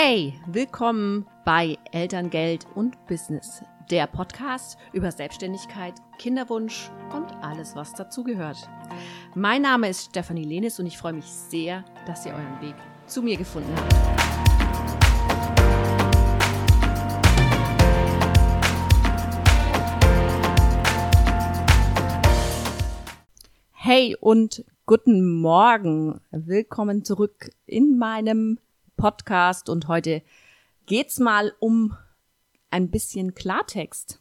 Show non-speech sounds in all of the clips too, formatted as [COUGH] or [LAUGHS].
Hey, willkommen bei Elterngeld und Business, der Podcast über Selbstständigkeit, Kinderwunsch und alles, was dazugehört. Mein Name ist Stefanie Lenis und ich freue mich sehr, dass ihr euren Weg zu mir gefunden habt. Hey und guten Morgen. Willkommen zurück in meinem Podcast und heute geht's mal um ein bisschen Klartext.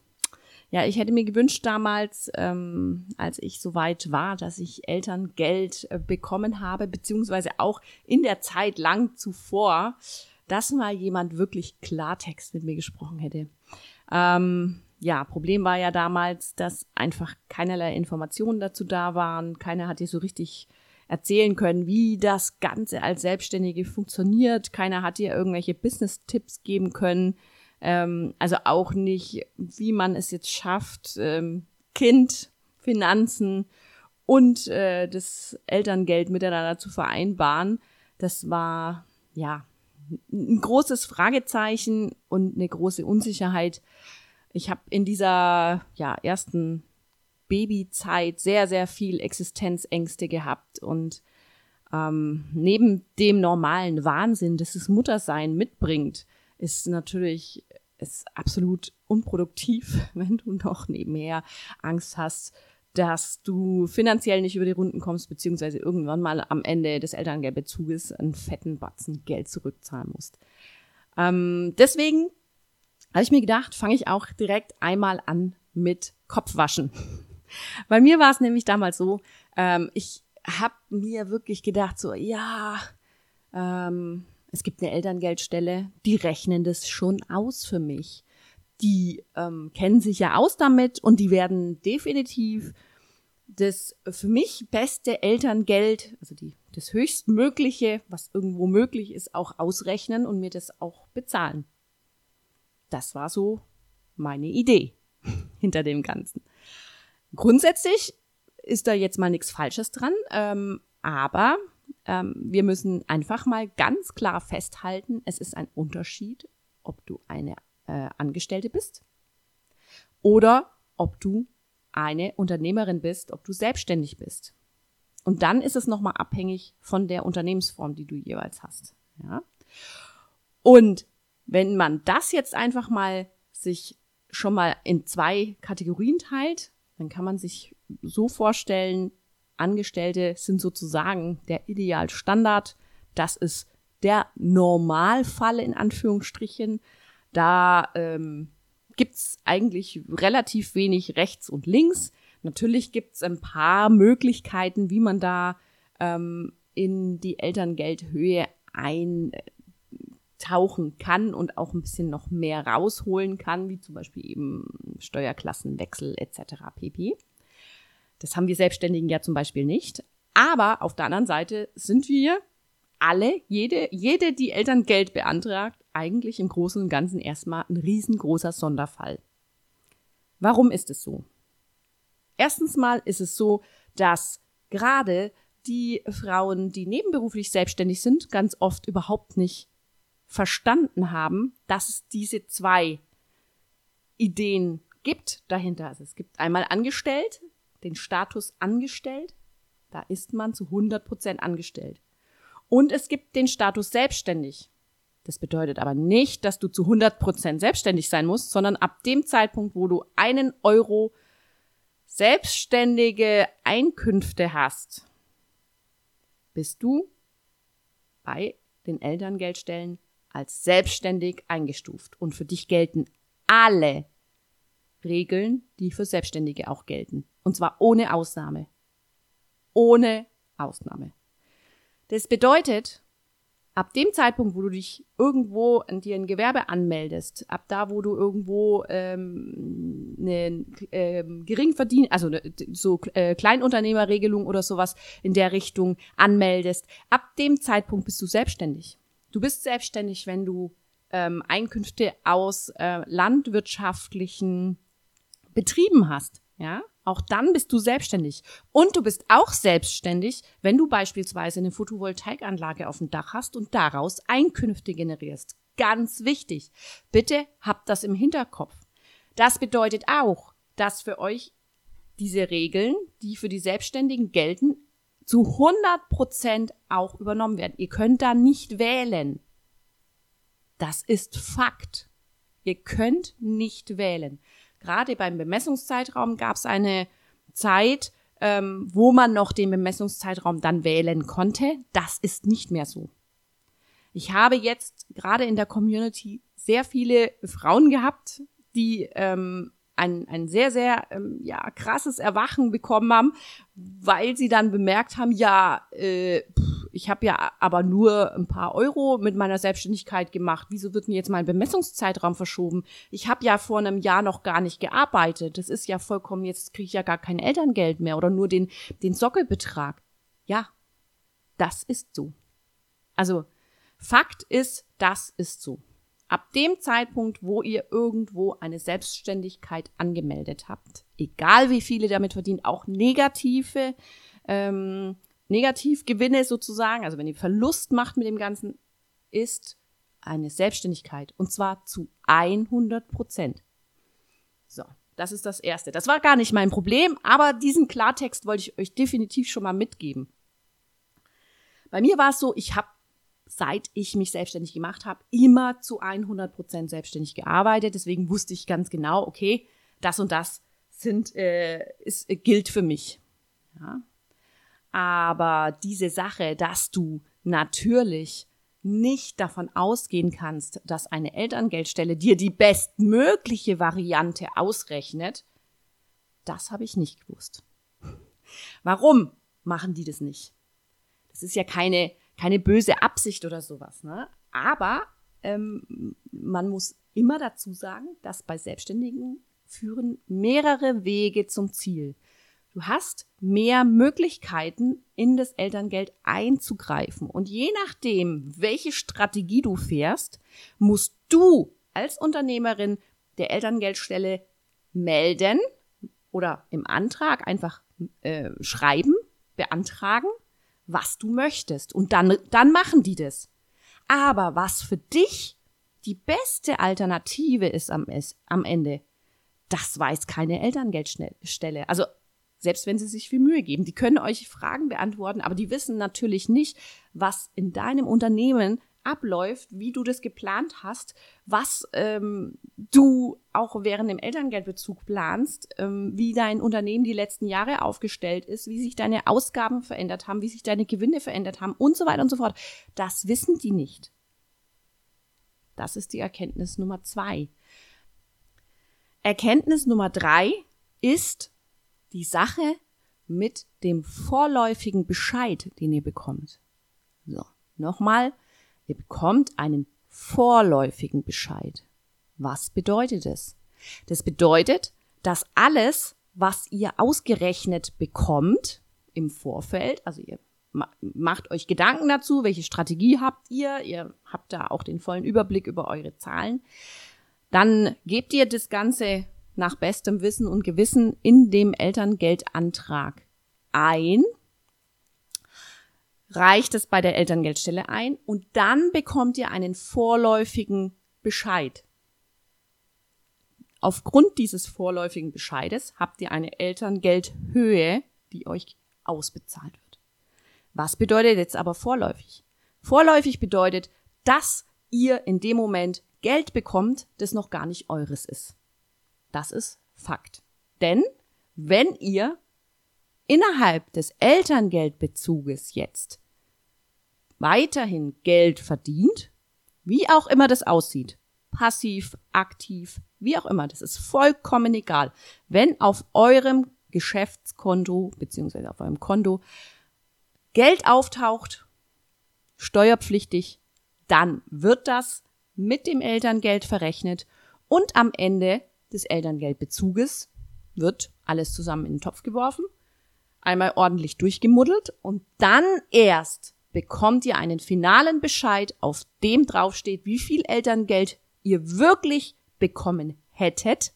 Ja, ich hätte mir gewünscht damals, ähm, als ich so weit war, dass ich Elterngeld äh, bekommen habe, beziehungsweise auch in der Zeit lang zuvor, dass mal jemand wirklich Klartext mit mir gesprochen hätte. Ähm, ja, Problem war ja damals, dass einfach keinerlei Informationen dazu da waren. Keiner hat dir so richtig erzählen können, wie das Ganze als Selbstständige funktioniert. Keiner hat dir irgendwelche Business-Tipps geben können. Ähm, also auch nicht, wie man es jetzt schafft, ähm, Kind, Finanzen und äh, das Elterngeld miteinander zu vereinbaren. Das war ja ein großes Fragezeichen und eine große Unsicherheit. Ich habe in dieser ja ersten Babyzeit sehr, sehr viel Existenzängste gehabt und ähm, neben dem normalen Wahnsinn, das das Muttersein mitbringt, ist natürlich ist absolut unproduktiv, [LAUGHS] wenn du noch nebenher Angst hast, dass du finanziell nicht über die Runden kommst, beziehungsweise irgendwann mal am Ende des Elterngeldbezuges einen fetten Batzen Geld zurückzahlen musst. Ähm, deswegen habe ich mir gedacht, fange ich auch direkt einmal an mit Kopfwaschen. Bei mir war es nämlich damals so, ähm, ich habe mir wirklich gedacht, so, ja, ähm, es gibt eine Elterngeldstelle, die rechnen das schon aus für mich. Die ähm, kennen sich ja aus damit und die werden definitiv das für mich beste Elterngeld, also die, das höchstmögliche, was irgendwo möglich ist, auch ausrechnen und mir das auch bezahlen. Das war so meine Idee hinter dem Ganzen. Grundsätzlich ist da jetzt mal nichts Falsches dran, ähm, aber ähm, wir müssen einfach mal ganz klar festhalten, es ist ein Unterschied, ob du eine äh, Angestellte bist oder ob du eine Unternehmerin bist, ob du selbstständig bist. Und dann ist es nochmal abhängig von der Unternehmensform, die du jeweils hast. Ja? Und wenn man das jetzt einfach mal sich schon mal in zwei Kategorien teilt, dann kann man sich so vorstellen, Angestellte sind sozusagen der Idealstandard. Das ist der Normalfall in Anführungsstrichen. Da ähm, gibt's eigentlich relativ wenig rechts und links. Natürlich gibt's ein paar Möglichkeiten, wie man da ähm, in die Elterngeldhöhe ein tauchen kann und auch ein bisschen noch mehr rausholen kann, wie zum Beispiel eben Steuerklassenwechsel etc. pp. Das haben wir Selbstständigen ja zum Beispiel nicht. Aber auf der anderen Seite sind wir alle, jede, jede, die Elterngeld beantragt, eigentlich im Großen und Ganzen erstmal ein riesengroßer Sonderfall. Warum ist es so? Erstens mal ist es so, dass gerade die Frauen, die nebenberuflich selbstständig sind, ganz oft überhaupt nicht verstanden haben, dass es diese zwei Ideen gibt dahinter. Also es gibt einmal angestellt, den Status angestellt, da ist man zu 100 Prozent angestellt. Und es gibt den Status selbstständig. Das bedeutet aber nicht, dass du zu 100 Prozent selbstständig sein musst, sondern ab dem Zeitpunkt, wo du einen Euro selbstständige Einkünfte hast, bist du bei den Elterngeldstellen als selbstständig eingestuft. Und für dich gelten alle Regeln, die für Selbstständige auch gelten. Und zwar ohne Ausnahme. Ohne Ausnahme. Das bedeutet, ab dem Zeitpunkt, wo du dich irgendwo an dir ein Gewerbe anmeldest, ab da, wo du irgendwo ähm, eine ähm, Geringverdien, also ne, so äh, Kleinunternehmerregelung oder sowas in der Richtung anmeldest, ab dem Zeitpunkt bist du selbstständig. Du bist selbstständig, wenn du ähm, Einkünfte aus äh, landwirtschaftlichen Betrieben hast. Ja, auch dann bist du selbstständig. Und du bist auch selbstständig, wenn du beispielsweise eine Photovoltaikanlage auf dem Dach hast und daraus Einkünfte generierst. ganz wichtig. Bitte habt das im Hinterkopf. Das bedeutet auch, dass für euch diese Regeln, die für die Selbstständigen gelten, zu 100 Prozent auch übernommen werden. Ihr könnt da nicht wählen. Das ist Fakt. Ihr könnt nicht wählen. Gerade beim Bemessungszeitraum gab es eine Zeit, ähm, wo man noch den Bemessungszeitraum dann wählen konnte. Das ist nicht mehr so. Ich habe jetzt gerade in der Community sehr viele Frauen gehabt, die ähm, ein, ein sehr, sehr ähm, ja, krasses Erwachen bekommen haben, weil sie dann bemerkt haben, ja, äh, ich habe ja aber nur ein paar Euro mit meiner Selbstständigkeit gemacht. Wieso wird denn jetzt mein Bemessungszeitraum verschoben? Ich habe ja vor einem Jahr noch gar nicht gearbeitet. Das ist ja vollkommen, jetzt kriege ich ja gar kein Elterngeld mehr oder nur den, den Sockelbetrag. Ja, das ist so. Also, Fakt ist, das ist so. Ab dem Zeitpunkt, wo ihr irgendwo eine Selbstständigkeit angemeldet habt, egal wie viele damit verdient, auch negative ähm, Negativgewinne sozusagen, also wenn ihr Verlust macht mit dem Ganzen, ist eine Selbstständigkeit und zwar zu 100 Prozent. So, das ist das Erste. Das war gar nicht mein Problem, aber diesen Klartext wollte ich euch definitiv schon mal mitgeben. Bei mir war es so, ich habe seit ich mich selbstständig gemacht habe, immer zu 100 Prozent selbstständig gearbeitet. Deswegen wusste ich ganz genau, okay, das und das sind, äh, ist, äh, gilt für mich. Ja. Aber diese Sache, dass du natürlich nicht davon ausgehen kannst, dass eine Elterngeldstelle dir die bestmögliche Variante ausrechnet, das habe ich nicht gewusst. Warum machen die das nicht? Das ist ja keine keine böse Absicht oder sowas. Ne? Aber ähm, man muss immer dazu sagen, dass bei Selbstständigen führen mehrere Wege zum Ziel. Du hast mehr Möglichkeiten, in das Elterngeld einzugreifen. Und je nachdem, welche Strategie du fährst, musst du als Unternehmerin der Elterngeldstelle melden oder im Antrag einfach äh, schreiben, beantragen was du möchtest. Und dann, dann machen die das. Aber was für dich die beste Alternative ist am, am Ende, das weiß keine Elterngeldstelle. Also selbst wenn sie sich viel Mühe geben, die können euch Fragen beantworten, aber die wissen natürlich nicht, was in deinem Unternehmen abläuft, wie du das geplant hast, was ähm, du auch während dem Elterngeldbezug planst, ähm, wie dein Unternehmen die letzten Jahre aufgestellt ist, wie sich deine Ausgaben verändert haben, wie sich deine Gewinne verändert haben und so weiter und so fort. Das wissen die nicht. Das ist die Erkenntnis Nummer zwei. Erkenntnis Nummer drei ist die Sache mit dem vorläufigen Bescheid, den ihr bekommt. So, nochmal Ihr bekommt einen vorläufigen Bescheid. Was bedeutet es? Das bedeutet, dass alles, was ihr ausgerechnet bekommt im Vorfeld, also ihr macht euch Gedanken dazu, welche Strategie habt ihr, ihr habt da auch den vollen Überblick über eure Zahlen, dann gebt ihr das Ganze nach bestem Wissen und Gewissen in dem Elterngeldantrag ein reicht es bei der Elterngeldstelle ein und dann bekommt ihr einen vorläufigen Bescheid. Aufgrund dieses vorläufigen Bescheides habt ihr eine Elterngeldhöhe, die euch ausbezahlt wird. Was bedeutet jetzt aber vorläufig? Vorläufig bedeutet, dass ihr in dem Moment Geld bekommt, das noch gar nicht eures ist. Das ist Fakt. Denn wenn ihr innerhalb des Elterngeldbezuges jetzt weiterhin Geld verdient, wie auch immer das aussieht, passiv, aktiv, wie auch immer, das ist vollkommen egal. Wenn auf eurem Geschäftskonto beziehungsweise auf eurem Konto Geld auftaucht, steuerpflichtig, dann wird das mit dem Elterngeld verrechnet und am Ende des Elterngeldbezuges wird alles zusammen in den Topf geworfen einmal ordentlich durchgemuddelt und dann erst bekommt ihr einen finalen Bescheid, auf dem draufsteht, wie viel Elterngeld ihr wirklich bekommen hättet.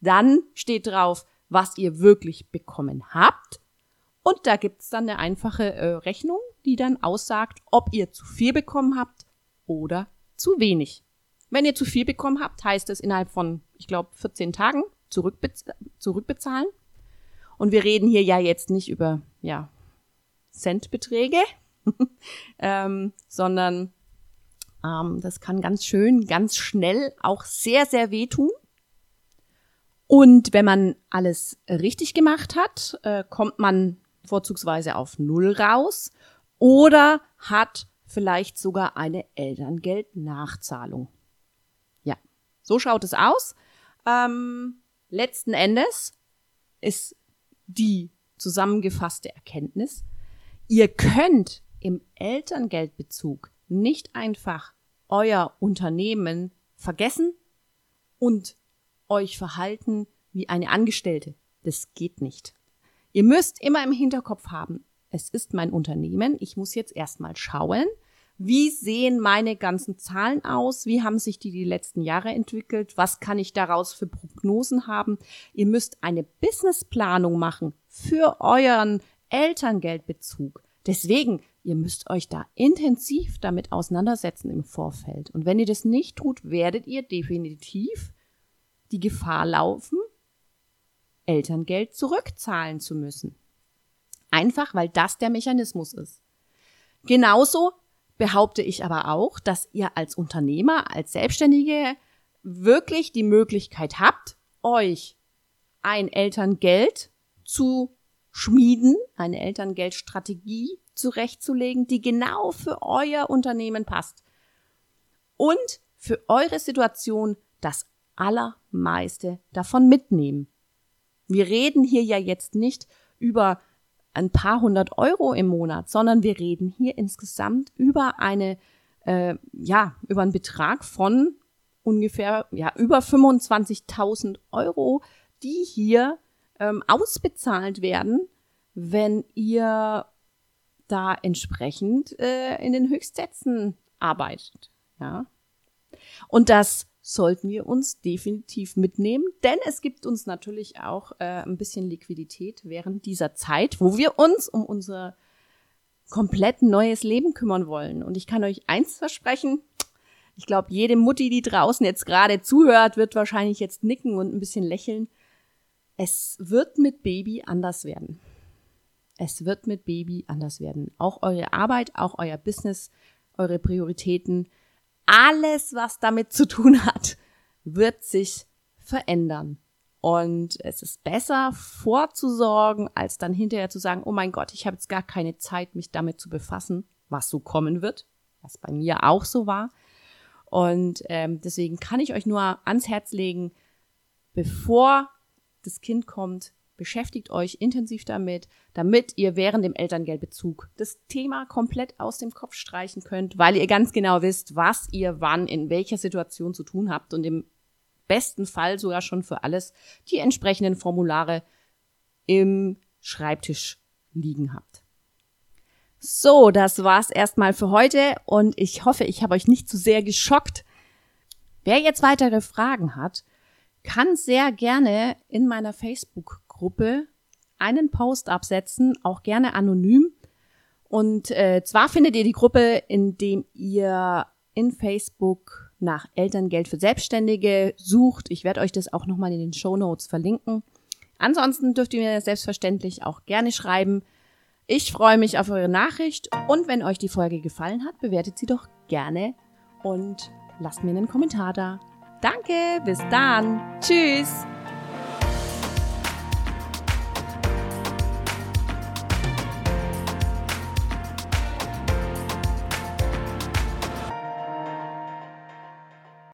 Dann steht drauf, was ihr wirklich bekommen habt. Und da gibt's dann eine einfache äh, Rechnung, die dann aussagt, ob ihr zu viel bekommen habt oder zu wenig. Wenn ihr zu viel bekommen habt, heißt es innerhalb von, ich glaube, 14 Tagen zurückbez zurückbezahlen. Und wir reden hier ja jetzt nicht über, ja, Centbeträge, [LAUGHS] ähm, sondern ähm, das kann ganz schön, ganz schnell auch sehr, sehr wehtun. Und wenn man alles richtig gemacht hat, äh, kommt man vorzugsweise auf Null raus oder hat vielleicht sogar eine Elterngeldnachzahlung. Ja, so schaut es aus. Ähm, letzten Endes ist die zusammengefasste Erkenntnis, ihr könnt im Elterngeldbezug nicht einfach euer Unternehmen vergessen und euch verhalten wie eine Angestellte. Das geht nicht. Ihr müsst immer im Hinterkopf haben, es ist mein Unternehmen, ich muss jetzt erstmal schauen, wie sehen meine ganzen Zahlen aus? Wie haben sich die die letzten Jahre entwickelt? Was kann ich daraus für Prognosen haben? Ihr müsst eine Businessplanung machen für euren Elterngeldbezug. Deswegen, ihr müsst euch da intensiv damit auseinandersetzen im Vorfeld. Und wenn ihr das nicht tut, werdet ihr definitiv die Gefahr laufen, Elterngeld zurückzahlen zu müssen. Einfach, weil das der Mechanismus ist. Genauso behaupte ich aber auch, dass ihr als Unternehmer, als Selbstständige wirklich die Möglichkeit habt, euch ein Elterngeld zu schmieden, eine Elterngeldstrategie zurechtzulegen, die genau für euer Unternehmen passt. Und für eure Situation das Allermeiste davon mitnehmen. Wir reden hier ja jetzt nicht über ein paar hundert Euro im Monat, sondern wir reden hier insgesamt über eine, äh, ja, über einen Betrag von ungefähr, ja, über 25.000 Euro, die hier ähm, ausbezahlt werden, wenn ihr da entsprechend äh, in den Höchstsätzen arbeitet, ja. Und das sollten wir uns definitiv mitnehmen, denn es gibt uns natürlich auch äh, ein bisschen Liquidität während dieser Zeit, wo wir uns um unser komplett neues Leben kümmern wollen. Und ich kann euch eins versprechen, ich glaube, jede Mutti, die draußen jetzt gerade zuhört, wird wahrscheinlich jetzt nicken und ein bisschen lächeln. Es wird mit Baby anders werden. Es wird mit Baby anders werden. Auch eure Arbeit, auch euer Business, eure Prioritäten, alles, was damit zu tun hat, wird sich verändern. Und es ist besser vorzusorgen, als dann hinterher zu sagen, oh mein Gott, ich habe jetzt gar keine Zeit, mich damit zu befassen, was so kommen wird, was bei mir auch so war. Und ähm, deswegen kann ich euch nur ans Herz legen, bevor das Kind kommt, Beschäftigt euch intensiv damit, damit ihr während dem Elterngeldbezug das Thema komplett aus dem Kopf streichen könnt, weil ihr ganz genau wisst, was ihr wann in welcher Situation zu tun habt und im besten Fall sogar schon für alles die entsprechenden Formulare im Schreibtisch liegen habt. So, das war's erstmal für heute und ich hoffe, ich habe euch nicht zu sehr geschockt. Wer jetzt weitere Fragen hat, kann sehr gerne in meiner Facebook Gruppe einen Post absetzen, auch gerne anonym. Und äh, zwar findet ihr die Gruppe, indem ihr in Facebook nach Elterngeld für Selbstständige sucht. Ich werde euch das auch nochmal in den Show Notes verlinken. Ansonsten dürft ihr mir selbstverständlich auch gerne schreiben. Ich freue mich auf eure Nachricht und wenn euch die Folge gefallen hat, bewertet sie doch gerne und lasst mir einen Kommentar da. Danke, bis dann. Tschüss.